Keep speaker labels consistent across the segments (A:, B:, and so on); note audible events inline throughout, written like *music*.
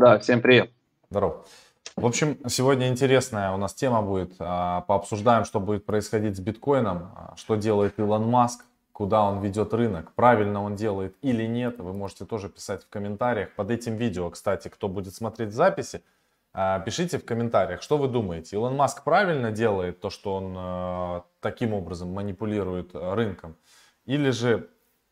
A: Да, всем привет.
B: Здорово. В общем, сегодня интересная у нас тема будет. А, пообсуждаем, что будет происходить с биткоином, а, что делает Илон Маск, куда он ведет рынок, правильно он делает или нет. Вы можете тоже писать в комментариях. Под этим видео, кстати, кто будет смотреть записи, а, пишите в комментариях, что вы думаете. Илон Маск правильно делает то, что он таким образом манипулирует рынком? Или же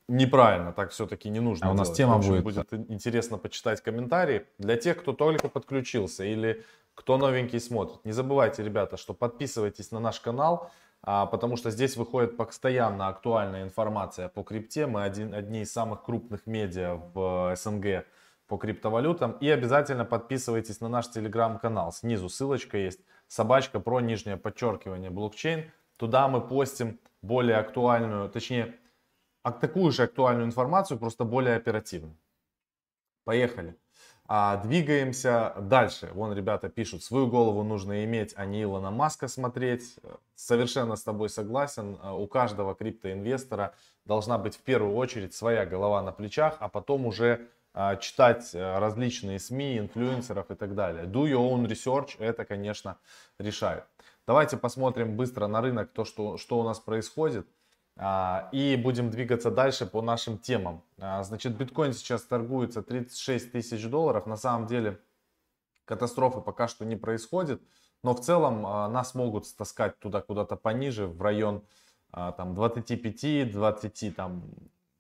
B: неправильно, так все-таки не нужно.
C: А у нас тема
B: общем,
C: будет.
B: Будет интересно почитать комментарии. Для тех, кто только подключился или кто новенький смотрит, не забывайте, ребята, что подписывайтесь на наш канал, а, потому что здесь выходит постоянно актуальная информация по крипте. Мы один, одни из самых крупных медиа в СНГ по криптовалютам. И обязательно подписывайтесь на наш телеграм-канал. Снизу ссылочка есть. Собачка про нижнее подчеркивание блокчейн. Туда мы постим более актуальную, точнее, а такую же актуальную информацию, просто более оперативно. Поехали. А, двигаемся дальше. Вон ребята пишут, свою голову нужно иметь, а не Илона Маска смотреть. Совершенно с тобой согласен. У каждого криптоинвестора должна быть в первую очередь своя голова на плечах, а потом уже а, читать различные СМИ, инфлюенсеров и так далее. Do your own research, это, конечно, решает. Давайте посмотрим быстро на рынок, то, что, что у нас происходит. А, и будем двигаться дальше по нашим темам. А, значит, биткоин сейчас торгуется 36 тысяч долларов. На самом деле катастрофы пока что не происходит. Но в целом а, нас могут стаскать туда куда-то пониже, в район там, 25, 20, там,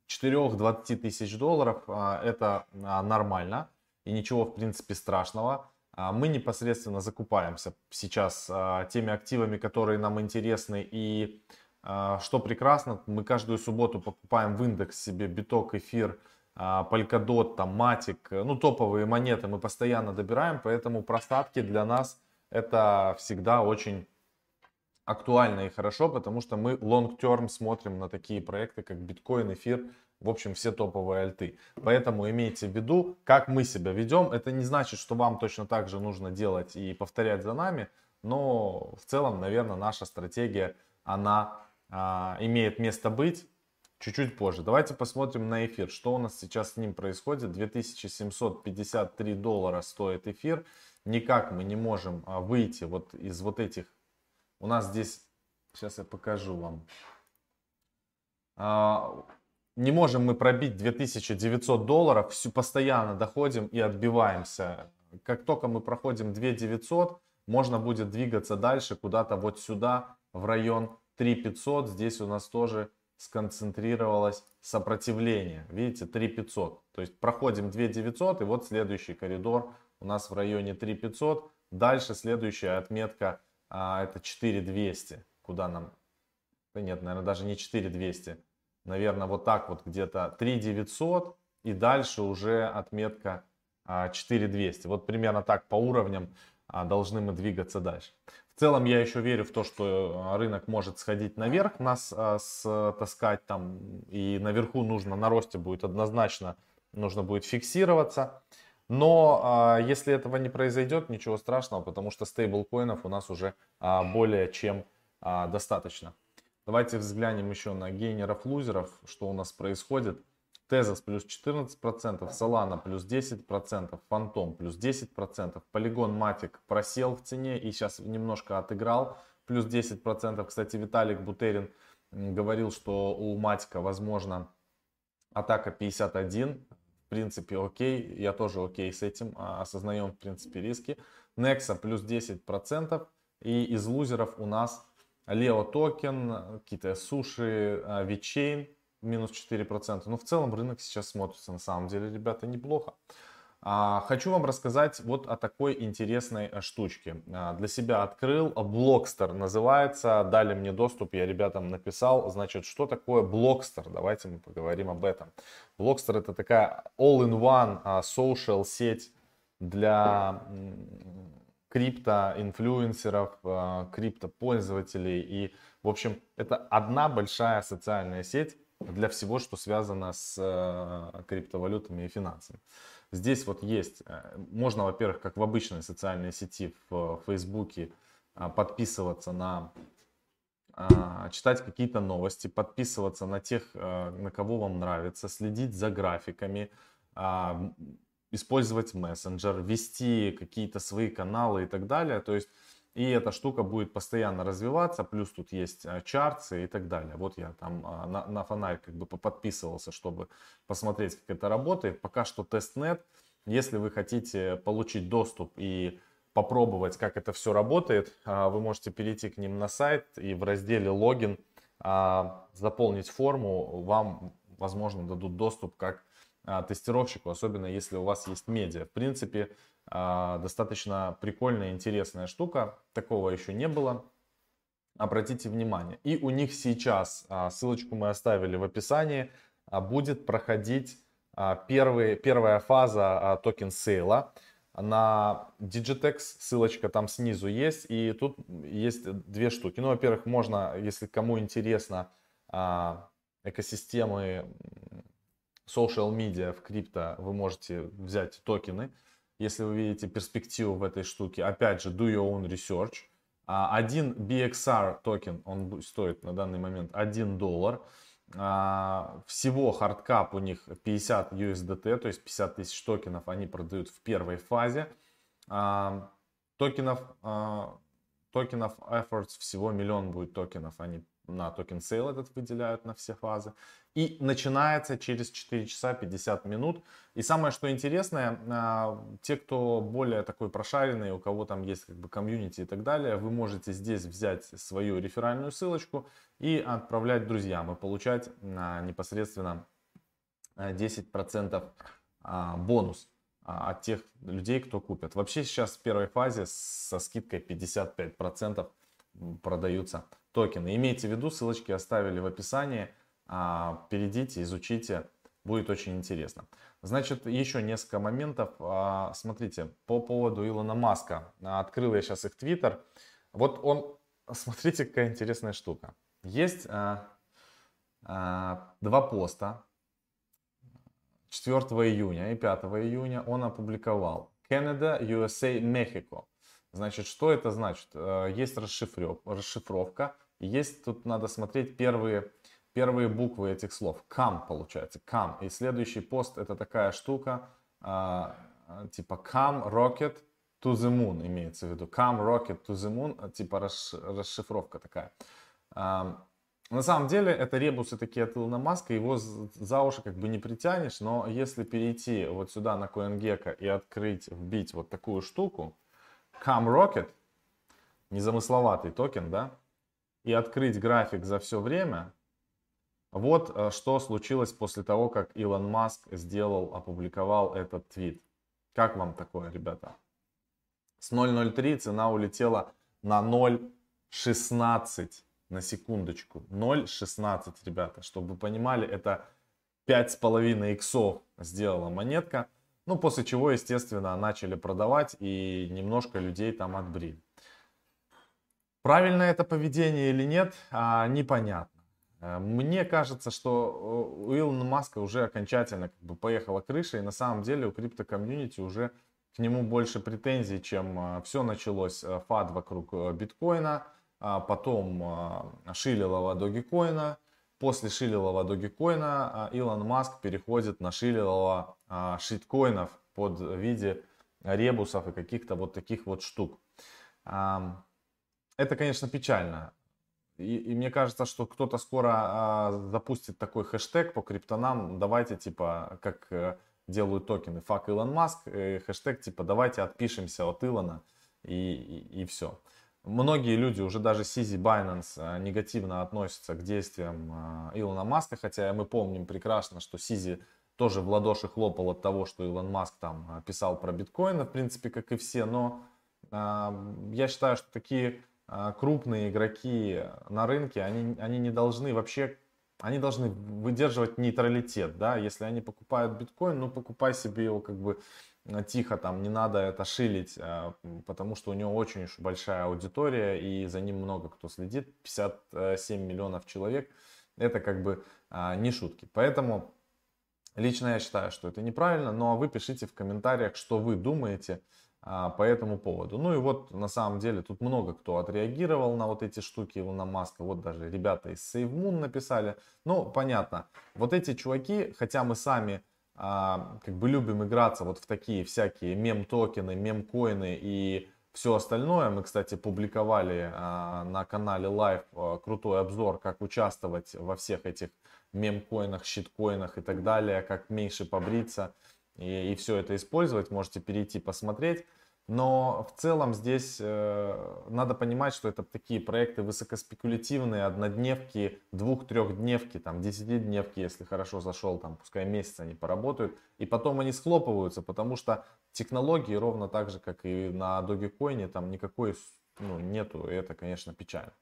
B: 4-20 тысяч долларов. Это нормально и ничего в принципе страшного. Мы непосредственно закупаемся сейчас теми активами, которые нам интересны и что прекрасно, мы каждую субботу покупаем в индекс себе биток, эфир, Polkadot, там, Матик, ну топовые монеты мы постоянно добираем, поэтому просадки для нас это всегда очень актуально и хорошо, потому что мы long-term смотрим на такие проекты, как биткоин, эфир, в общем, все топовые альты. Поэтому имейте в виду, как мы себя ведем. Это не значит, что вам точно так же нужно делать и повторять за нами, но в целом, наверное, наша стратегия, она а, имеет место быть чуть-чуть позже. Давайте посмотрим на эфир. Что у нас сейчас с ним происходит? 2753 доллара стоит эфир. Никак мы не можем а, выйти вот из вот этих. У нас здесь, сейчас я покажу вам. А, не можем мы пробить 2900 долларов. Всю постоянно доходим и отбиваемся. Как только мы проходим 2900, можно будет двигаться дальше куда-то вот сюда в район 3500, здесь у нас тоже сконцентрировалось сопротивление. Видите, 3500. То есть проходим 2900 и вот следующий коридор у нас в районе 3500. Дальше следующая отметка а, это 4200. Куда нам? Да нет, наверное, даже не 4200. Наверное, вот так вот где-то 3900 и дальше уже отметка а, 4200. Вот примерно так по уровням а, должны мы двигаться дальше. В целом я еще верю в то, что э, рынок может сходить наверх, нас а, таскать там, и наверху нужно, на росте будет однозначно, нужно будет фиксироваться. Но а, если этого не произойдет, ничего страшного, потому что стейблкоинов у нас уже а, более чем а, достаточно. Давайте взглянем еще на гейнеров-лузеров, что у нас происходит. Tezos плюс 14%, Solana плюс 10%, Phantom плюс 10%, Polygon Matic просел в цене и сейчас немножко отыграл, плюс 10%. Кстати, Виталик Бутерин говорил, что у Матика возможно атака 51. В принципе, окей, я тоже окей с этим, а, осознаем в принципе риски. Nexa плюс 10%. И из лузеров у нас Leo токен, какие-то суши, VeChain минус 4%. Но в целом рынок сейчас смотрится на самом деле, ребята, неплохо. А, хочу вам рассказать вот о такой интересной э, штучке. А, для себя открыл, Blockster называется, дали мне доступ, я ребятам написал. Значит, что такое Blockster? Давайте мы поговорим об этом. Blockster это такая all-in-one а, social сеть для крипто-инфлюенсеров, крипто-пользователей. И, в общем, это одна большая социальная сеть, для всего, что связано с э, криптовалютами и финансами. Здесь вот есть, э, можно, во-первых, как в обычной социальной сети в Фейсбуке, э, подписываться на, читать какие-то новости, подписываться на тех, на кого вам нравится, следить за графиками, использовать мессенджер, вести какие-то свои каналы и так далее. То есть и эта штука будет постоянно развиваться, плюс тут есть э, чарцы и так далее. Вот я там а, на, на фонарь как бы подписывался, чтобы посмотреть, как это работает. Пока что тестнет. Если вы хотите получить доступ и попробовать, как это все работает, а, вы можете перейти к ним на сайт и в разделе логин а, заполнить форму. Вам, возможно, дадут доступ как тестировщику, особенно если у вас есть медиа. В принципе, а, достаточно прикольная, интересная штука. Такого еще не было. Обратите внимание. И у них сейчас, а, ссылочку мы оставили в описании, а, будет проходить первый, первая фаза токен сейла на Digifinex, ссылочка там снизу есть, и тут есть две штуки. Ну, во-первых, можно, если кому интересно экосистемы social media в крипто, вы можете взять токены, если вы видите перспективу в этой штуке. Опять же, do your own research. А, один BXR токен, он стоит на данный момент 1 доллар. А, всего hard cap у них 50 USDT, то есть 50 тысяч токенов они продают в первой фазе. А, токенов, токенов efforts всего миллион будет токенов, они на токен сейл этот выделяют на все фазы. И начинается через 4 часа 50 минут. И самое, что интересное, а, те, кто более такой прошаренный, у кого там есть как бы комьюнити и так далее, вы можете здесь взять свою реферальную ссылочку и отправлять друзьям и получать а, непосредственно 10% а, бонус от тех людей, кто купит. Вообще сейчас в первой фазе со скидкой 55% продаются токены. Имейте в виду, ссылочки оставили в описании. А, перейдите, изучите, будет очень интересно. Значит, еще несколько моментов. А, смотрите, по поводу Илона Маска. Открыл я сейчас их твиттер. Вот он, *laughs* смотрите, какая интересная штука. Есть а, два поста 4 июня и 5 июня он опубликовал Canada, USA, Mexico. Значит, что это значит? Э, есть расшифровка, есть тут надо смотреть первые первые буквы этих слов. Come получается, come. И следующий пост это такая штука, а, типа come rocket to the moon имеется в виду. Come rocket to the moon, типа расшифровка такая. А, на самом деле это ребусы такие от Илона Маска, его за уши как бы не притянешь, но если перейти вот сюда на CoinGecko и открыть, вбить вот такую штуку, Come Rocket, незамысловатый токен, да, и открыть график за все время, вот э, что случилось после того, как Илон Маск сделал, опубликовал этот твит. Как вам такое, ребята? С 0.03 цена улетела на 0.16 на секундочку. 0.16, ребята. Чтобы вы понимали, это 5,5 иксов сделала монетка. Ну, после чего, естественно, начали продавать и немножко людей там отбрили. Правильно это поведение или нет, а, непонятно. Э, мне кажется, что у Илона Маска уже окончательно как бы поехала крыша, и на самом деле у крипто-комьюнити уже к нему больше претензий, чем э, все началось э, фад вокруг биткоина, а потом Шилилова Догикоина, после Шилилова Догикоина Илон Маск переходит на Шилилова шиткоинов под виде ребусов и каких-то вот таких вот штук. Это, конечно, печально. И, и мне кажется, что кто-то скоро а, запустит такой хэштег по криптонам. Давайте, типа, как э, делают токены, fuck Илон Маск, э, хэштег, типа, давайте отпишемся от Илона и, и, и все. Многие люди, уже даже CZ Binance, э, негативно относятся к действиям э, Илона Маска, хотя мы помним прекрасно, что CZ тоже в ладоши хлопал от того, что Илон Маск там э, писал про биткоины, в принципе, как и все, но э, я считаю, что такие крупные игроки на рынке, они, они не должны вообще, они должны выдерживать нейтралитет, да, если они покупают биткоин, ну покупай себе его как бы а, тихо, там не надо это шилить, а, потому что у него очень уж большая аудитория и за ним много кто следит, 57 миллионов человек, это как бы не шутки, поэтому лично я считаю, что это неправильно, ну а вы пишите в комментариях, что вы думаете, а, по этому поводу. Ну и вот на самом деле тут много кто отреагировал на вот эти штуки Илона Маска. Вот даже ребята из SaveMoon написали. Ну, понятно, вот эти чуваки, хотя мы сами а, как бы любим играться вот в такие всякие мем-токены, мем-коины и все остальное. Мы, кстати, публиковали а, на канале Live а, крутой обзор, как участвовать во всех этих мем-коинах, щиткоинах и так далее, как меньше побриться и, и все это использовать. Можете перейти посмотреть. Но в целом здесь э, надо понимать, что это такие проекты высокоспекулятивные, однодневки, двух-трехдневки, там, десятидневки, если хорошо зашел, там, пускай месяц они поработают, и потом они схлопываются, потому что технологии ровно так же, как и на Dogecoin, там никакой ну, нету, и это, конечно, печально.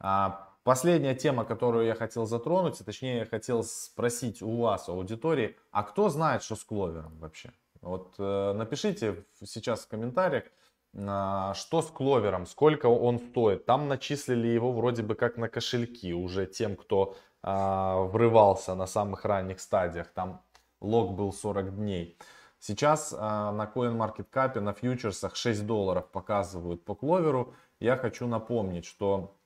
B: А, последняя тема, которую я хотел затронуть, точнее, я хотел спросить у вас, у аудитории, а кто знает, что с кловером вообще? Вот э, напишите сейчас в комментариях, э, что с кловером, сколько он стоит. Там начислили его вроде бы как на кошельки уже тем, кто э, врывался на самых ранних стадиях. Там лог был 40 дней. Сейчас э, на CoinMarketCap на фьючерсах 6 долларов показывают по кловеру. Я хочу напомнить, что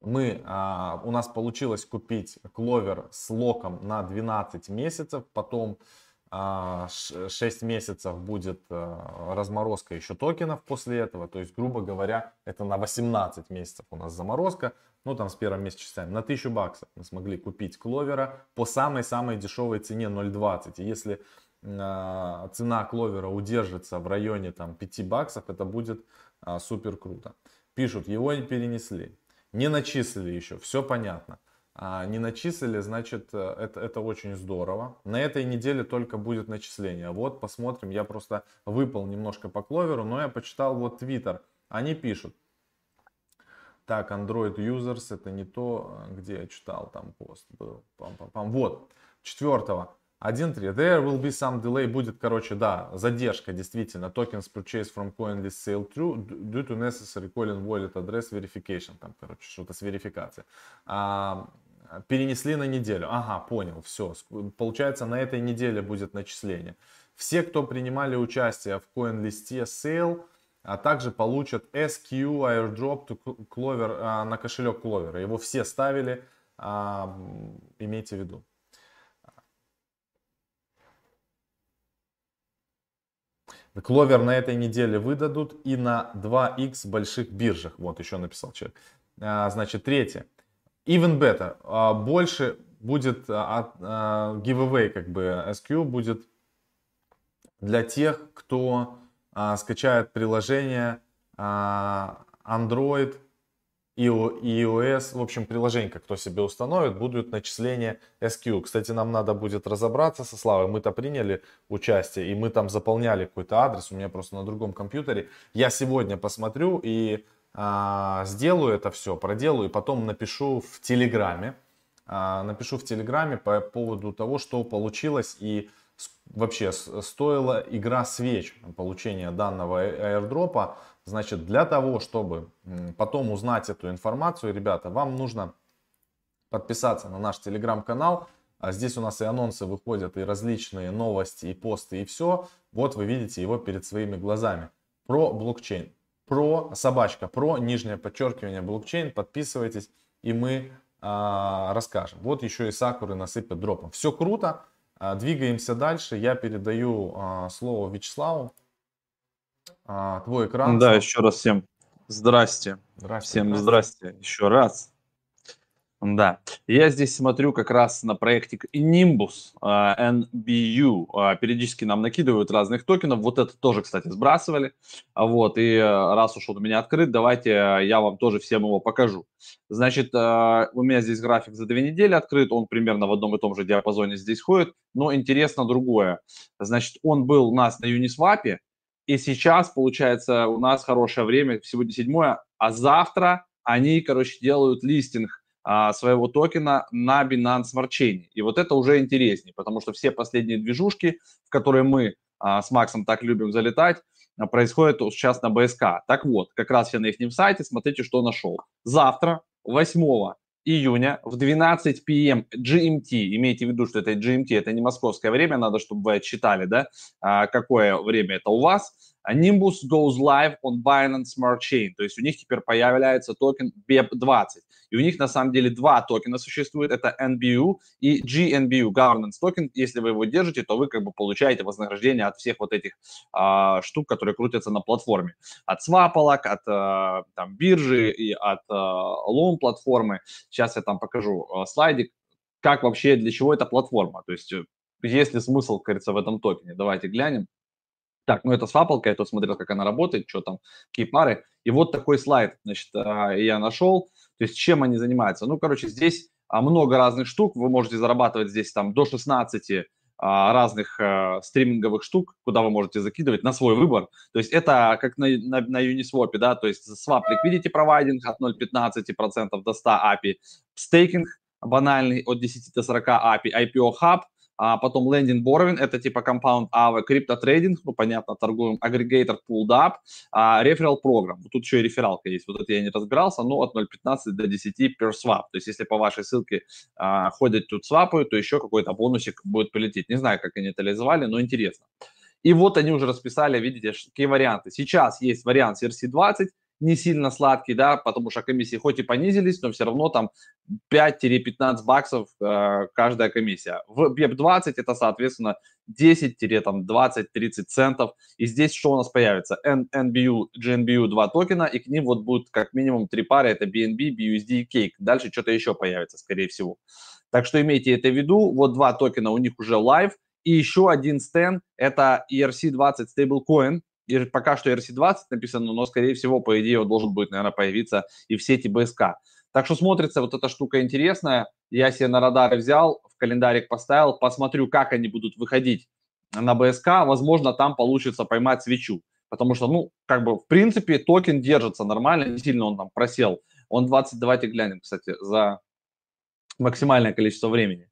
B: мы, а, у нас получилось купить кловер с локом на 12 месяцев, потом 6 а, месяцев будет а, разморозка еще токенов после этого. То есть, грубо говоря, это на 18 месяцев у нас заморозка. Ну, там с первым месяца часами. На 1000 баксов мы смогли купить кловера по самой-самой дешевой цене 0.20. И если э, цена кловера удержится в районе там 5 баксов, это будет э, супер круто. Пишут, его не перенесли. Не начислили еще, все понятно не начислили, значит, э, это, это очень здорово. На этой неделе только будет начисление. Вот, посмотрим. Я просто выпал немножко по кловеру, но я почитал вот Twitter. Они пишут. Так, Android Users, это не то, э, где я читал, там пост был. Пам -пам -пам. Вот, четвертого. 1.3. There will be some delay. Будет, короче, да, задержка, действительно. Tokens purchased from CoinList sale through due to necessary calling wallet address verification. Там, короче, что-то с верификацией. А, перенесли на неделю. Ага, понял, все. Получается, на этой неделе будет начисление. Все, кто принимали участие в CoinList Sale, а также получат SQ airdrop to Clover, а, на кошелек Clover. Его все ставили, а, имейте в виду. Кловер на этой неделе выдадут и на 2x больших биржах. Вот еще написал человек. А, значит, третье. Even better. А, больше будет от а, giveaway, как бы SQ будет для тех, кто скачает приложение Android iOS, в общем, приложение, кто себе установит, будут начисления SQ. Кстати, нам надо будет разобраться со Славой. Мы-то приняли участие, и мы там заполняли какой-то адрес. У меня просто на другом компьютере. Я сегодня посмотрю и а, сделаю это все, проделаю, и потом напишу в Телеграме. А, напишу в Телеграме по поводу того, что получилось и вообще стоила игра свеч получения данного аирдропа. Значит, для того, чтобы потом узнать эту информацию, ребята, вам нужно подписаться на наш телеграм-канал. А здесь у нас и анонсы выходят, и различные новости, и посты, и все. Вот вы видите его перед своими глазами. Про блокчейн. Про собачка, про нижнее подчеркивание блокчейн. Подписывайтесь, и мы а, расскажем. Вот еще и сакуры насыпят дропом. Все круто. А, двигаемся дальше. Я передаю а, слово Вячеславу.
A: А, твой экран. Да, еще раз всем здрасте. Здрасте. Всем здрасте. здрасте еще раз. Да, я здесь смотрю как раз на проектик Nimbus uh, NBU. Uh, периодически нам накидывают разных токенов. Вот это тоже, кстати, сбрасывали. Вот, и uh, раз уж он у меня открыт, давайте я вам тоже всем его покажу. Значит, у меня здесь график за две недели открыт. Он примерно в одном и том же диапазоне здесь ходит. Но интересно другое. Значит, он был у нас на Uniswap, и сейчас, получается, у нас хорошее время, сегодня седьмое, а завтра они, короче, делают листинг своего токена на Binance Smart Chain. И вот это уже интереснее, потому что все последние движушки, в которые мы а, с Максом так любим залетать, а, происходят сейчас на БСК. Так вот, как раз я на их сайте, смотрите, что нашел. Завтра, 8 июня в 12 p.m. GMT, имейте в виду, что это GMT, это не московское время, надо, чтобы вы отсчитали, да, а, какое время это у вас, Nimbus goes live on Binance Smart Chain, то есть у них теперь появляется токен BEP20. И у них на самом деле два токена существует, это NBU и GNBU, Governance токен. Если вы его держите, то вы как бы получаете вознаграждение от всех вот этих а, штук, которые крутятся на платформе. От свапалок, от а, там, биржи и от а, loan платформы. Сейчас я там покажу а, слайдик, как вообще, для чего эта платформа. То есть есть ли смысл, говорится, в этом токене. Давайте глянем. Так, ну это свапалка, я тут смотрел, как она работает, что там, какие пары. И вот такой слайд, значит, а, я нашел. То есть чем они занимаются? Ну, короче, здесь а, много разных штук. Вы можете зарабатывать здесь там до 16 а, разных стриминговых штук, куда вы можете закидывать на свой выбор. То есть это как на, на, на Uniswap, да, то есть swap liquidity providing от 0,15% до 100 API, стейкинг банальный от 10 до 40 API, IPO Hub – а потом lending borrowing, это типа compound AVE, криптотрейдинг, ну, понятно, торгуем, агрегатор pulled up, а, referral программ, тут еще и рефералка есть, вот это я не разбирался, но от 0.15 до 10 per swap, то есть если по вашей ссылке а, ходят тут свапают, то еще какой-то бонусик будет полететь, не знаю, как они это реализовали, но интересно. И вот они уже расписали, видите, какие варианты. Сейчас есть вариант CRC20, не сильно сладкий, да, потому что комиссии хоть и понизились, но все равно там 5-15 баксов э, каждая комиссия. В BEP20 это, соответственно, 10-20-30 центов. И здесь что у нас появится? NBU, GNBU 2 токена, и к ним вот будут как минимум три пары, это BNB, BUSD и Cake. Дальше что-то еще появится, скорее всего. Так что имейте это в виду. Вот два токена у них уже live. И еще один стен, это ERC20 Stablecoin, и пока что RC20 написано, но, скорее всего, по идее, он должен будет, наверное, появиться и в сети БСК. Так что смотрится вот эта штука интересная. Я себе на радары взял, в календарик поставил, посмотрю, как они будут выходить на БСК. Возможно, там получится поймать свечу. Потому что, ну, как бы, в принципе, токен держится нормально, не сильно он там просел. Он 20, давайте глянем, кстати, за максимальное количество времени.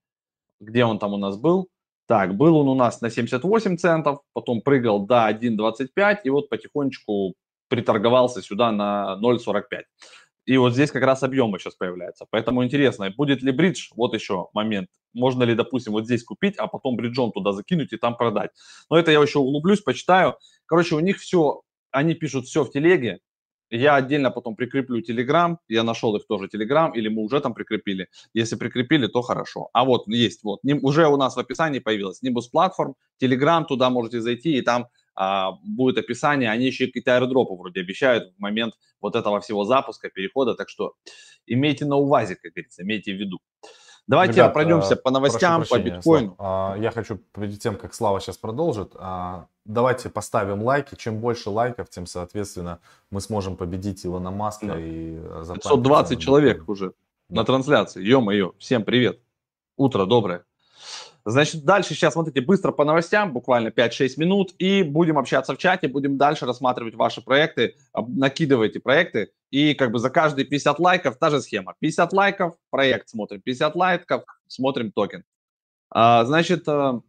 A: Где он там у нас был? Так, был он у нас на 78 центов, потом прыгал до 1,25 и вот потихонечку приторговался сюда на 0,45. И вот здесь как раз объемы сейчас появляются. Поэтому интересно, будет ли бридж, вот еще момент, можно ли, допустим, вот здесь купить, а потом бриджом туда закинуть и там продать. Но это я еще углублюсь, почитаю. Короче, у них все, они пишут все в телеге, я отдельно потом прикреплю Telegram, я нашел их тоже Telegram, или мы уже там прикрепили. Если прикрепили, то хорошо. А вот есть, вот, уже у нас в описании появилось Nimbus Platform, Telegram, туда можете зайти, и там а, будет описание. Они еще какие-то аэродропы вроде обещают в момент вот этого всего запуска, перехода, так что имейте на увазе, как говорится, имейте в виду. Давайте Ребят, пройдемся по новостям, по биткоину.
B: Слав, я хочу, перед тем, как Слава сейчас продолжит, а, давайте поставим лайки. Чем больше лайков, тем, соответственно, мы сможем победить Илона Маска. Да. И
A: 520 человек уже да. на трансляции. Ё-моё, всем привет. Утро доброе. Значит, дальше сейчас, смотрите, быстро по новостям, буквально 5-6 минут, и будем общаться в чате, будем дальше рассматривать ваши проекты, накидывайте проекты, и как бы за каждые 50 лайков та же схема. 50 лайков, проект смотрим, 50 лайков, смотрим токен. А, значит, э,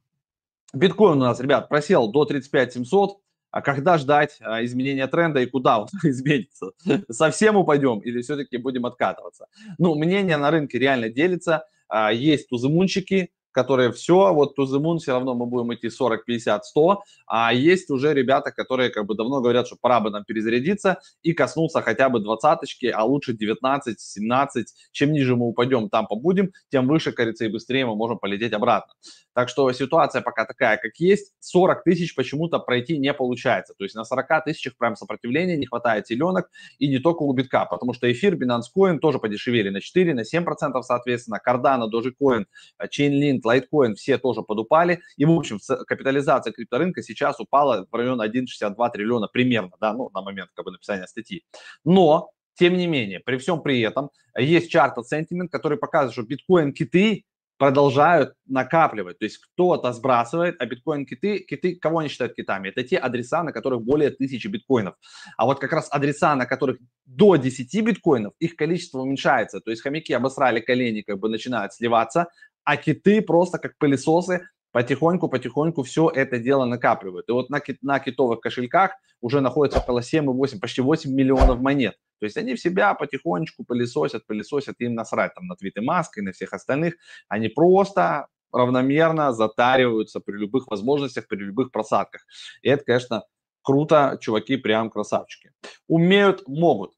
A: биткоин у нас, ребят, просел до 35 700, а когда ждать а, изменения тренда и куда он *laughs* изменится? Совсем упадем или все-таки будем откатываться? Ну, мнение на рынке реально делится. А, есть тузымунчики, которые все, вот to the moon все равно мы будем идти 40, 50, 100, а есть уже ребята, которые как бы давно говорят, что пора бы нам перезарядиться и коснуться хотя бы двадцаточки, а лучше 19, 17, чем ниже мы упадем, там побудем, тем выше, кажется, и быстрее мы можем полететь обратно. Так что ситуация пока такая, как есть, 40 тысяч почему-то пройти не получается, то есть на 40 тысячах прям сопротивления не хватает зеленок и не только у битка, потому что эфир, Binance Coin тоже подешевели на 4, на 7 процентов соответственно, Cardano, Dogecoin, Chainlink, Litecoin все тоже подупали. И, в общем, капитализация крипторынка сейчас упала в район 1,62 триллиона примерно, да, ну, на момент как бы написания статьи. Но, тем не менее, при всем при этом, есть чарт от Sentiment, который показывает, что биткоин-киты продолжают накапливать. То есть кто-то сбрасывает, а биткоин-киты, киты, кого они считают китами? Это те адреса, на которых более тысячи биткоинов. А вот как раз адреса, на которых до 10 биткоинов, их количество уменьшается. То есть хомяки обосрали колени, как бы начинают сливаться, а киты просто как пылесосы потихоньку-потихоньку все это дело накапливают. И вот на, кит, на китовых кошельках уже находится около 7,8, почти 8 миллионов монет. То есть они в себя потихонечку пылесосят, пылесосят, им насрать там на твиты Маска и на всех остальных. Они просто равномерно затариваются при любых возможностях, при любых просадках. И это, конечно, круто, чуваки прям красавчики. Умеют, могут.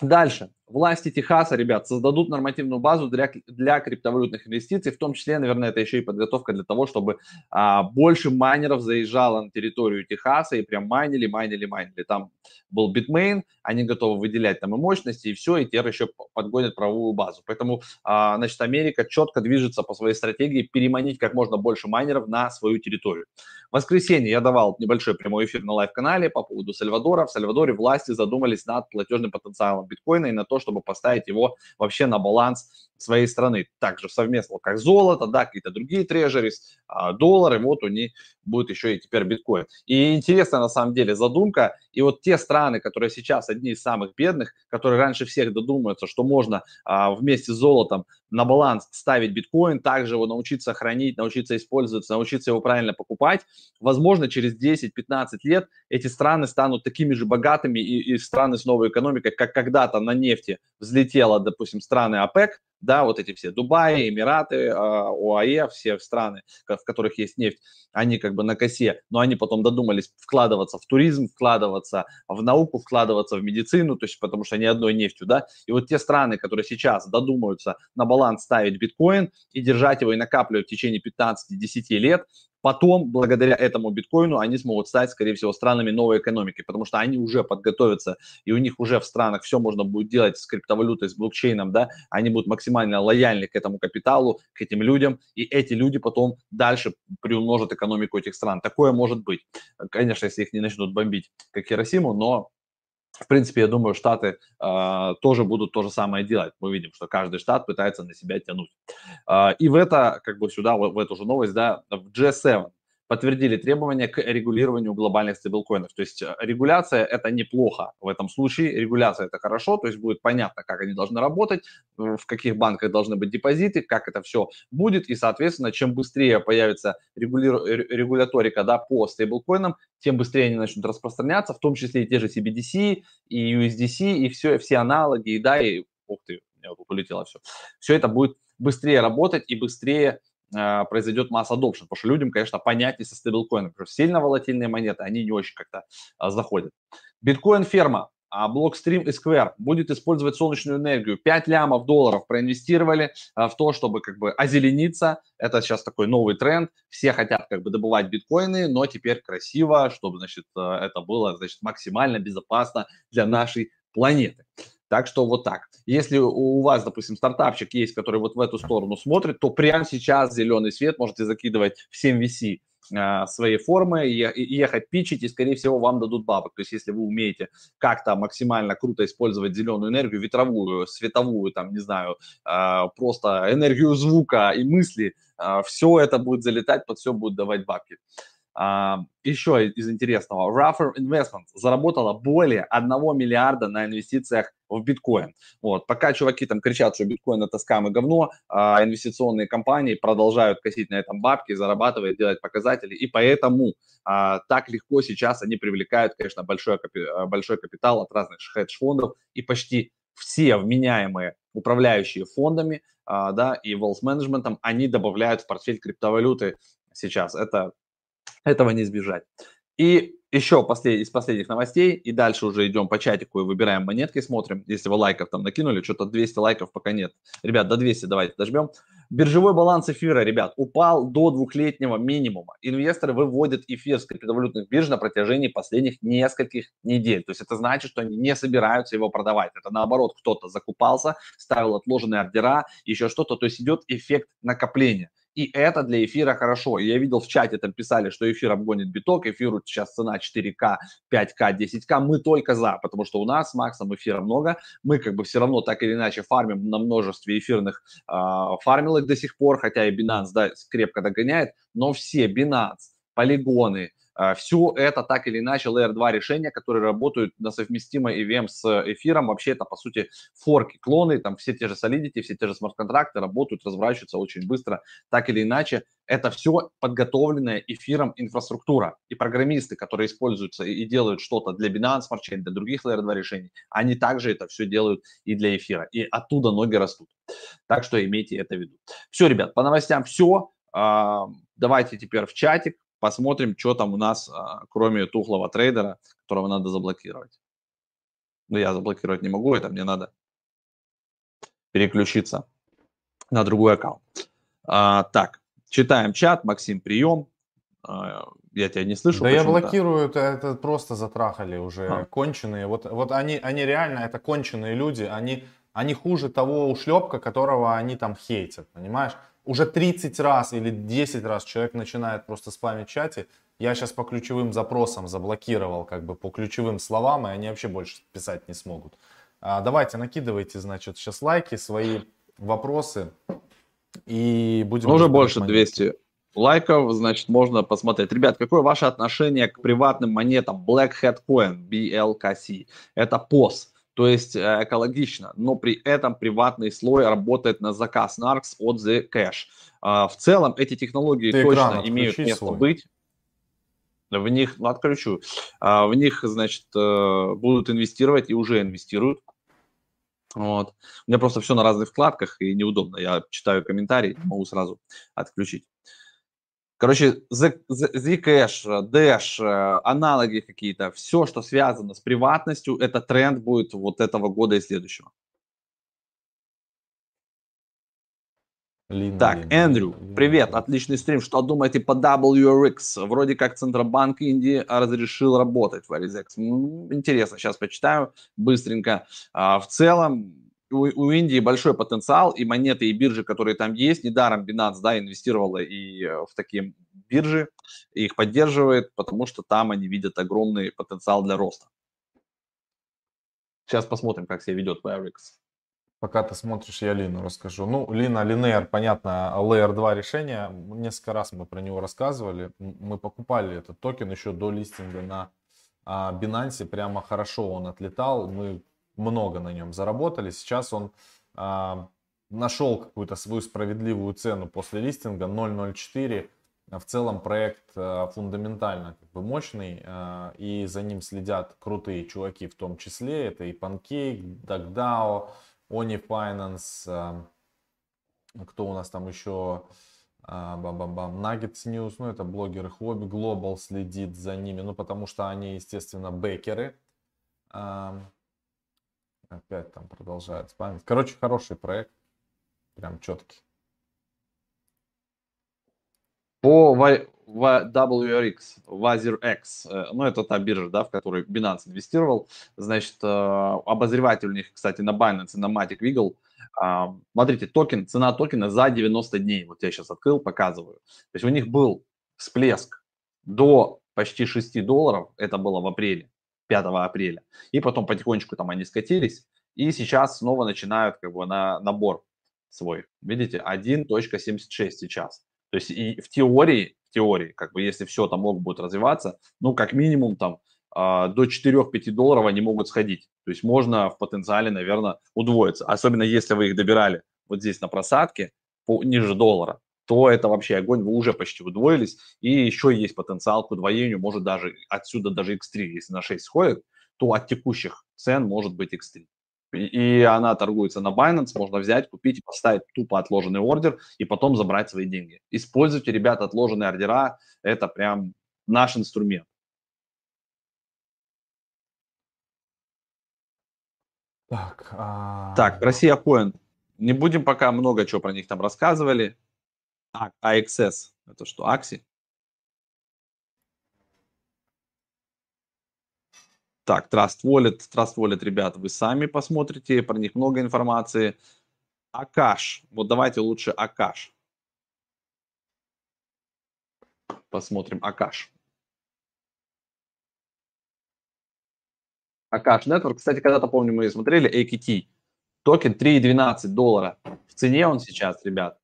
A: Дальше. Власти Техаса, ребят, создадут нормативную базу для, для криптовалютных инвестиций, в том числе, наверное, это еще и подготовка для того, чтобы а, больше майнеров заезжало на территорию Техаса и прям майнили, майнили, майнили. Там был битмейн, они готовы выделять там и мощности, и все, и теперь еще подгонят правовую базу. Поэтому, а, значит, Америка четко движется по своей стратегии переманить как можно больше майнеров на свою территорию. В воскресенье я давал небольшой прямой эфир на лайв-канале по поводу Сальвадора. В Сальвадоре власти задумались над платежным потенциалом биткоина и на то, чтобы поставить его вообще на баланс своей страны. Также совместно, как золото, да, какие-то другие treasuries, а, доллары, вот у них будет еще и теперь биткоин. И интересная на самом деле задумка. И вот те страны, которые сейчас одни из самых бедных, которые раньше всех додумаются, что можно а, вместе с золотом на баланс ставить биткоин, также его научиться хранить, научиться использовать, научиться его правильно покупать, возможно, через 10-15 лет эти страны станут такими же богатыми и, и страны с новой экономикой, как когда-то на нефти взлетела, допустим, страны ОПЕК, да, вот эти все Дубай, Эмираты, а, ОАЭ, все страны, в которых есть нефть, они как бы на косе, но они потом додумались вкладываться в туризм, вкладываться в науку, вкладываться в медицину, то есть потому что они одной нефтью, да, и вот те страны, которые сейчас додумаются на баланс ставить биткоин и держать его и накапливать в течение 15-10 лет, Потом, благодаря этому биткоину, они смогут стать, скорее всего, странами новой экономики, потому что они уже подготовятся, и у них уже в странах все можно будет делать с криптовалютой, с блокчейном, да, они будут максимально лояльны к этому капиталу, к этим людям, и эти люди потом дальше приумножат экономику этих стран. Такое может быть. Конечно, если их не начнут бомбить, как Хиросиму, но в принципе, я думаю, Штаты э, тоже будут то же самое делать. Мы видим, что каждый штат пытается на себя тянуть. Э, и в это, как бы сюда, в, в эту же новость, да, в G7 подтвердили требования к регулированию глобальных стейблкоинов. То есть э, регуляция – это неплохо в этом случае, регуляция – это хорошо, то есть будет понятно, как они должны работать, э, в каких банках должны быть депозиты, как это все будет, и, соответственно, чем быстрее появится регули... регуляторика да, по стейблкоинам, тем быстрее они начнут распространяться, в том числе и те же CBDC, и USDC, и все, все аналоги, и да, и, ух ты, у меня тут улетело все. Все это будет быстрее работать и быстрее а, произойдет масса adoption, потому что людям, конечно, понятнее со стейблкоином, потому что сильно волатильные монеты, они не очень как-то а, заходят. Биткоин-ферма, а Blockstream и Square будет использовать солнечную энергию. 5 лямов долларов проинвестировали в то, чтобы как бы озелениться. Это сейчас такой новый тренд. Все хотят как бы добывать биткоины, но теперь красиво, чтобы, значит, это было, значит, максимально безопасно для нашей планеты. Так что вот так. Если у вас, допустим, стартапчик есть, который вот в эту сторону смотрит, то прямо сейчас зеленый свет можете закидывать в 7VC а, свои формы, ехать пичить, и, скорее всего, вам дадут бабок. То есть, если вы умеете как-то максимально круто использовать зеленую энергию, ветровую, световую, там, не знаю, а, просто энергию звука и мысли, а, все это будет залетать, под все будет давать бабки. А, еще из интересного, Ruffer Investments заработала более 1 миллиарда на инвестициях в биткоин. Вот. Пока чуваки там кричат, что биткоин это скам и говно, а инвестиционные компании продолжают косить на этом бабки, зарабатывать, делать показатели, и поэтому а, так легко сейчас они привлекают, конечно, большой, большой капитал от разных хедж-фондов, и почти все вменяемые управляющие фондами да, и wealth management, они добавляют в портфель криптовалюты сейчас. Это этого не избежать. И еще послед... из последних новостей, и дальше уже идем по чатику и выбираем монетки, смотрим. Если вы лайков там накинули, что-то 200 лайков пока нет. Ребят, до 200 давайте дожмем. Биржевой баланс эфира, ребят, упал до двухлетнего минимума. Инвесторы выводят эфир с криптовалютных бирж на протяжении последних нескольких недель. То есть это значит, что они не собираются его продавать. Это наоборот, кто-то закупался, ставил отложенные ордера, еще что-то. То есть идет эффект накопления. И это для эфира хорошо. Я видел в чате, там писали, что эфир обгонит биток, эфиру сейчас цена 4К, 5К, 10К. Мы только за, потому что у нас с Максом эфира много. Мы как бы все равно так или иначе фармим на множестве эфирных э, фармилок до сих пор, хотя и Binance да, крепко догоняет, но все Binance, полигоны, все это так или иначе Layer 2 решения, которые работают на совместимой EVM с эфиром. Вообще это, по сути, форки, клоны, там все те же Solidity, все те же смарт-контракты работают, разворачиваются очень быстро. Так или иначе, это все подготовленная эфиром инфраструктура. И программисты, которые используются и делают что-то для Binance Smart Chain, для других Layer 2 решений, они также это все делают и для эфира. И оттуда ноги растут. Так что имейте это в виду. Все, ребят, по новостям все. А, давайте теперь в чатик посмотрим, что там у нас, а, кроме тухлого трейдера, которого надо заблокировать. Ну, я заблокировать не могу, это мне надо переключиться на другой аккаунт. А, так, читаем чат. Максим, прием. А, я тебя не слышу.
B: Да я блокирую, это, это просто затрахали уже а. конченые. Вот, вот они, они реально, это конченые люди, они, они хуже того ушлепка, которого они там хейтят, понимаешь? Уже 30 раз или 10 раз человек начинает просто спамить в чате. Я сейчас по ключевым запросам заблокировал, как бы по ключевым словам, и они вообще больше писать не смогут. А, давайте, накидывайте, значит, сейчас лайки, свои вопросы. И будем...
A: Уже больше монеты. 200 лайков, значит, можно посмотреть. Ребят, какое ваше отношение к приватным монетам Black Hat Coin, BLKC? Это POS, то есть э, экологично, но при этом приватный слой работает на заказ NARX от The Cash. А, в целом эти технологии Ты точно имеют место свой. быть. В них, ну, отключу, а, в них, значит, э, будут инвестировать и уже инвестируют. Вот. У меня просто все на разных вкладках и неудобно. Я читаю комментарии, могу сразу отключить. Короче, Zcash, Dash, аналоги какие-то, все, что связано с приватностью, это тренд будет вот этого года и следующего. Лина, так, Лина, Эндрю, Лина, привет, Лина. отличный стрим. Что думаете по WRX? Вроде как Центробанк Индии разрешил работать в RSX. Интересно, сейчас почитаю быстренько. А, в целом, у, у Индии большой потенциал, и монеты, и биржи, которые там есть, недаром Binance, да, инвестировала и э, в такие биржи, и их поддерживает, потому что там они видят огромный потенциал для роста. Сейчас посмотрим, как себя ведет WRX.
B: Пока ты смотришь, я Лину расскажу. Ну, Лина, Линейр, понятно, Layer 2 решение. Несколько раз мы про него рассказывали. Мы покупали этот токен еще до листинга на а, Binance. Прямо хорошо он отлетал. Мы много на нем заработали. Сейчас он а, нашел какую-то свою справедливую цену после листинга 0.04. В целом проект а, фундаментально как бы мощный, а, и за ним следят крутые чуваки в том числе. Это и Pancake, DuckDAO, Oni Finance, э, кто у нас там еще, а, бам-бам-бам, Nuggets News, ну это блогеры Хобби Global следит за ними, ну потому что они, естественно, бекеры. Опять там продолжает спамить. Короче, хороший проект, прям четкий.
A: По WRX, WazirX, э, ну это та биржа, да, в которой Binance инвестировал, значит, э, обозреватель у них, кстати, на Binance, на Matic Wiggle, а, смотрите, токен, цена токена за 90 дней, вот я сейчас открыл, показываю. То есть у них был всплеск до почти 6 долларов, это было в апреле, 5 апреля, и потом потихонечку там они скатились, и сейчас снова начинают как бы на набор свой. Видите, 1.76 сейчас. То есть и в теории, в теории, как бы если все там мог будет развиваться, ну, как минимум там а, до 4-5 долларов они могут сходить. То есть можно в потенциале, наверное, удвоиться. Особенно если вы их добирали вот здесь на просадке по, ниже доллара, то это вообще огонь, вы уже почти удвоились. И еще есть потенциал к удвоению, может даже отсюда даже X3, если на 6 сходит, то от текущих цен может быть X3 и она торгуется на Binance, можно взять, купить и поставить тупо отложенный ордер и потом забрать свои деньги. Используйте, ребята, отложенные ордера, это прям наш инструмент. Так, а... так Россия Coin. Не будем пока много чего про них там рассказывали. А, AXS, это что, Акси? Так, Trust Wallet, Trust Wallet, ребят, вы сами посмотрите, про них много информации. Акаш, вот давайте лучше Акаш. Посмотрим Akash. Akash Network, кстати, когда-то, помню, мы смотрели, AKT, токен 3,12 доллара. В цене он сейчас, ребят.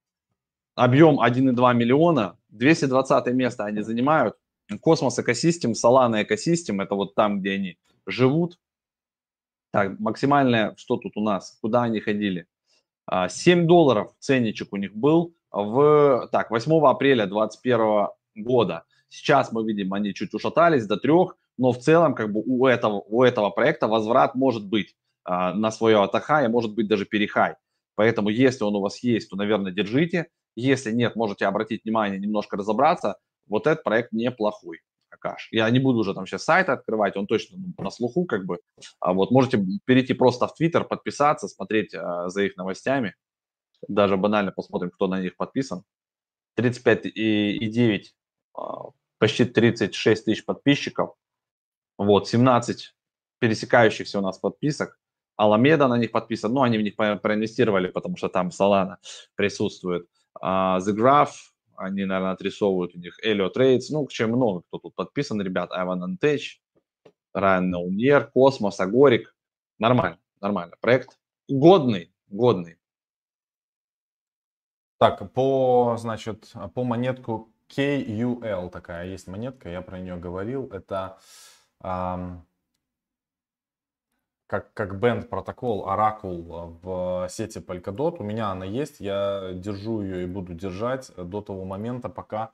A: Объем 1,2 миллиона, 220 место они занимают. Cosmos ecosystem, Solana ecosystem, это вот там, где они живут. Так, максимальное, что тут у нас, куда они ходили? 7 а, долларов ценничек у них был в, так, 8 апреля 2021 года. Сейчас мы видим, они чуть ушатались до 3, но в целом как бы у этого, у этого проекта возврат может быть а, на свое атаха и может быть даже перехай. Поэтому если он у вас есть, то, наверное, держите. Если нет, можете обратить внимание, немножко разобраться вот этот проект неплохой. Акаш. Я не буду уже там сейчас сайт открывать, он точно на слуху как бы. А вот можете перейти просто в Твиттер, подписаться, смотреть а, за их новостями. Даже банально посмотрим, кто на них подписан. 35,9, а, почти 36 тысяч подписчиков. Вот, 17 пересекающихся у нас подписок. Аламеда на них подписан, ну, они в них проинвестировали, потому что там Solana присутствует. Uh, The Graph, они, наверное, отрисовывают у них Elliot Trades, ну, чем много кто тут подписан, ребят, Ivan Antech, Райан Науньер, Космос, Агорик. Нормально, нормально. Проект годный, годный.
B: Так, по, значит, по монетку KUL такая есть монетка, я про нее говорил. Это эм, как, как бенд протокол Oracle в сети Polkadot. У меня она есть, я держу ее и буду держать до того момента, пока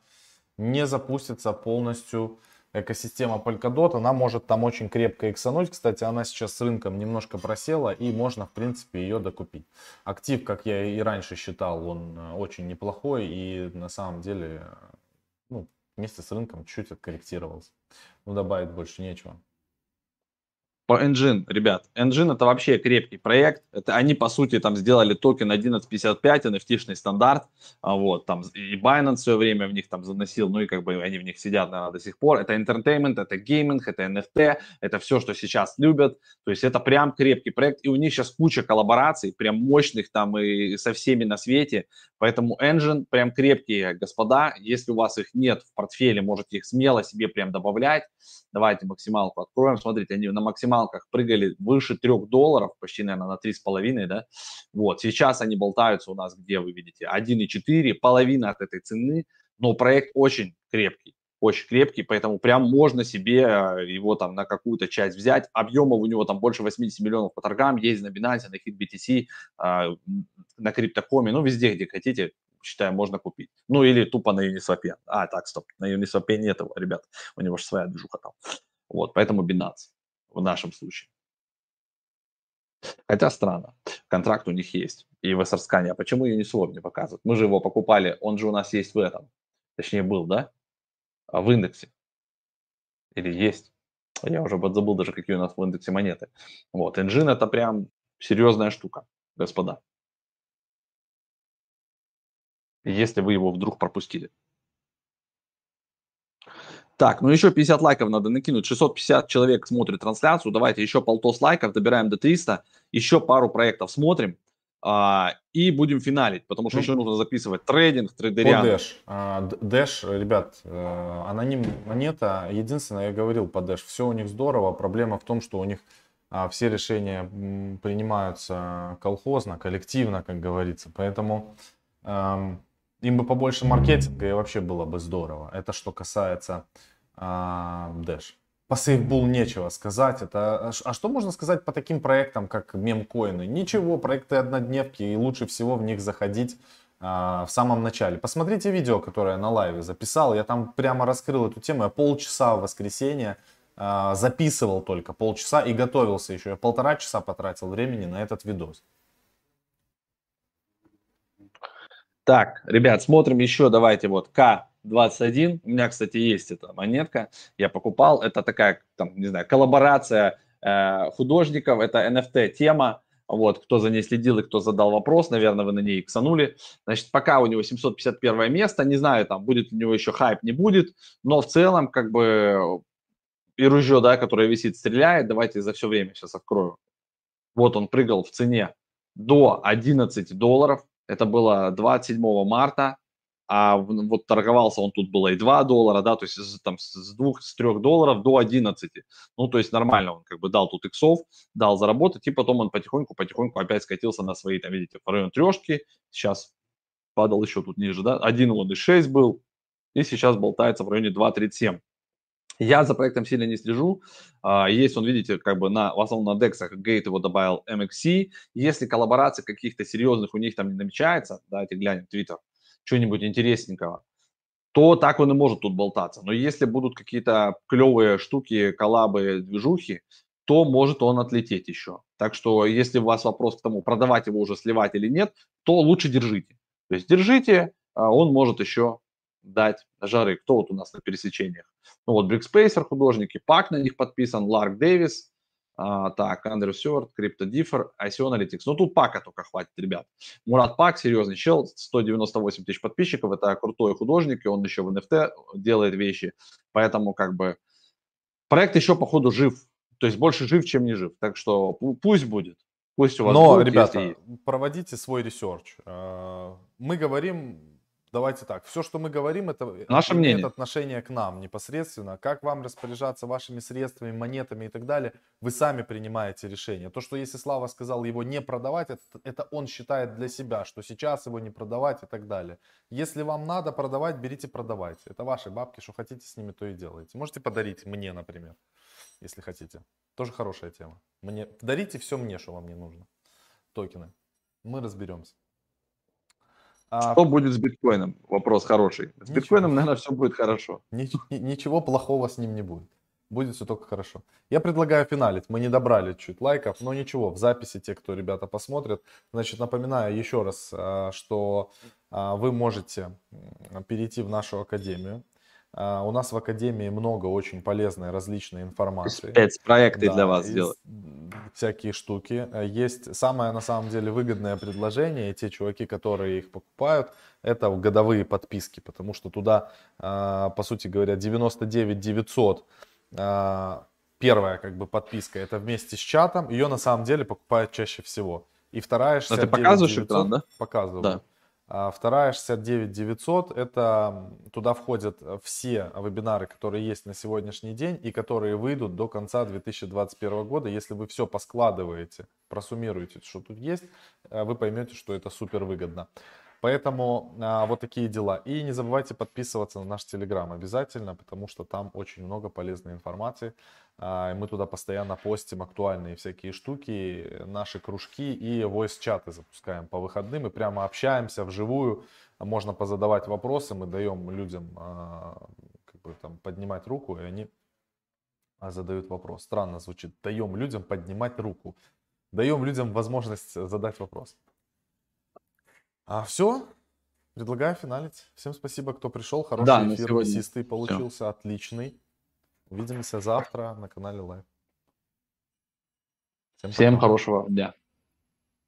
B: не запустится полностью экосистема Polkadot. Она может там очень крепко иксануть. Кстати, она сейчас с рынком немножко просела и можно, в принципе, ее докупить. Актив, как я и раньше считал, он очень неплохой и на самом деле ну, вместе с рынком чуть откорректировался. Ну, добавить больше нечего
A: по Engine, ребят, Engine это вообще крепкий проект. Это они, по сути, там сделали токен 1155, NFT-шный стандарт. А вот, там и Binance в свое время в них там заносил, ну и как бы они в них сидят наверное, до сих пор. Это entertainment, это gaming, это NFT, это все, что сейчас любят. То есть это прям крепкий проект. И у них сейчас куча коллабораций, прям мощных там и со всеми на свете. Поэтому Engine прям крепкие, господа. Если у вас их нет в портфеле, можете их смело себе прям добавлять. Давайте максималку откроем. Смотрите, они на максималках прыгали выше 3 долларов, почти, наверное, на 3,5, да. Вот, сейчас они болтаются у нас, где вы видите, 1,4, половина от этой цены, но проект очень крепкий очень крепкий, поэтому прям можно себе э, его там на какую-то часть взять. Объемов у него там больше 80 миллионов по торгам, есть на Binance, на HitBTC, а, на Криптокоме, ну везде, где хотите, считаю, можно купить. Ну или тупо на Uniswap. А, так, стоп, на Uniswap нет его, ребят, у него же своя движуха там. Вот, поэтому Binance в нашем случае. Хотя странно, контракт у них есть. И в SRScan, а почему Uniswap не показывают? Мы же его покупали, он же у нас есть в этом. Точнее, был, да? А в индексе. Или есть. Я уже подзабыл даже, какие у нас в индексе монеты. Вот, Engine это прям серьезная штука, господа если вы его вдруг пропустили. Так, ну еще 50 лайков надо накинуть. 650 человек смотрит трансляцию. Давайте еще полтос лайков, добираем до 300. Еще пару проектов смотрим. А, и будем финалить, потому что ну, еще нужно записывать трейдинг, трейдериан.
B: По Dash. А, Dash, ребят, э, аноним монета. Единственное, я говорил по Dash, все у них здорово. Проблема в том, что у них а, все решения принимаются колхозно, коллективно, как говорится. Поэтому эм, им бы побольше маркетинга и вообще было бы здорово. Это что касается а, Dash. По SafeBull нечего сказать. Это, а что можно сказать по таким проектам, как мемкоины? Ничего, проекты однодневки, и лучше всего в них заходить а, в самом начале. Посмотрите видео, которое я на лайве записал. Я там прямо раскрыл эту тему. Я полчаса в воскресенье а, записывал только полчаса и готовился еще. Я полтора часа потратил времени на этот видос.
A: Так, ребят, смотрим еще, давайте вот К21. У меня, кстати, есть эта монетка. Я покупал. Это такая, там, не знаю, коллаборация э, художников. Это NFT-тема. Вот, кто за ней следил и кто задал вопрос, наверное, вы на ней иксанули. Значит, пока у него 751 место, не знаю, там будет у него еще хайп, не будет, но в целом, как бы, и ружье, да, которое висит, стреляет, давайте за все время сейчас открою. Вот он прыгал в цене до 11 долларов, это было 27 марта, а вот торговался он тут было и 2 доллара, да, то есть там с 2, с 3 долларов до 11. Ну, то есть нормально он как бы дал тут иксов, дал заработать, и потом он потихоньку-потихоньку опять скатился на свои, там, видите, в район трешки, сейчас падал еще тут ниже, да, 1,6 был, и сейчас болтается в районе 2,37. Я за проектом сильно не слежу. А, есть он, видите, как бы на, в основном на дексах Гейт его добавил MXC. Если коллаборации каких-то серьезных у них там не намечается, давайте глянем Twitter, что-нибудь интересненького, то так он и может тут болтаться. Но если будут какие-то клевые штуки, коллабы, движухи, то может он отлететь еще. Так что если у вас вопрос к тому, продавать его уже, сливать или нет, то лучше держите. То есть держите, а он может еще дать жары. Кто вот у нас на пересечениях? Ну вот Брикспейсер художники, Пак на них подписан, Ларк Дэвис, а, так, Андрю Сёрт, CryptoDiffer, ICO Analytics. Ну, тут пака только хватит, ребят. Мурат Пак, серьезный чел, 198 тысяч подписчиков, это крутой художник, и он еще в NFT делает вещи. Поэтому, как бы, проект еще, походу, жив. То есть больше жив, чем не жив. Так что пусть будет. Пусть у вас
B: Но, будет, ребята, если... проводите свой ресерч. А, мы говорим давайте так, все, что мы говорим, это
A: Наше имеет мнение.
B: отношение к нам непосредственно. Как вам распоряжаться вашими средствами, монетами и так далее, вы сами принимаете решение. То, что если Слава сказал его не продавать, это, это он считает для себя, что сейчас его не продавать и так далее. Если вам надо продавать, берите, продавайте. Это ваши бабки, что хотите с ними, то и делайте. Можете подарить мне, например, если хотите. Тоже хорошая тема. Мне, дарите все мне, что вам не нужно. Токены. Мы разберемся.
A: А, что будет с биткоином? Вопрос хороший. С ничего. биткоином, наверное, все будет хорошо.
B: Ничего плохого с ним не будет. Будет все только хорошо. Я предлагаю финалить. Мы не добрали чуть лайков, но ничего. В записи те, кто ребята посмотрят. Значит, напоминаю еще раз, а, что а, вы можете перейти в нашу академию. У нас в Академии много очень полезной различной информации.
A: Спецпроекты да, для вас делать
B: всякие штуки. Э, есть самое, на самом деле, выгодное предложение, и те чуваки, которые их покупают, это годовые подписки, потому что туда, а, по сути говоря, 99 900 а, первая как бы подписка, это вместе с чатом, ее на самом деле покупают чаще всего. И вторая 69
A: ты показываешь 900, экран, да?
B: Показываю. Да. А вторая 69 900, это туда входят все вебинары, которые есть на сегодняшний день и которые выйдут до конца 2021 года. Если вы все поскладываете, просуммируете, что тут есть, э, вы поймете, что это супер выгодно. Поэтому а, вот такие дела. И не забывайте подписываться на наш Телеграм обязательно, потому что там очень много полезной информации. А, мы туда постоянно постим актуальные всякие штуки, наши кружки и voice-чаты запускаем по выходным. И прямо общаемся вживую. Можно позадавать вопросы, мы даем людям а, как бы, там, поднимать руку, и они задают вопрос. Странно звучит. Даем людям поднимать руку. Даем людям возможность задать вопрос. А все, предлагаю финалить. Всем спасибо, кто пришел. Хороший да, эфир, мясистый получился, все. отличный. Увидимся завтра на канале Live.
A: Всем, Всем хорошего дня.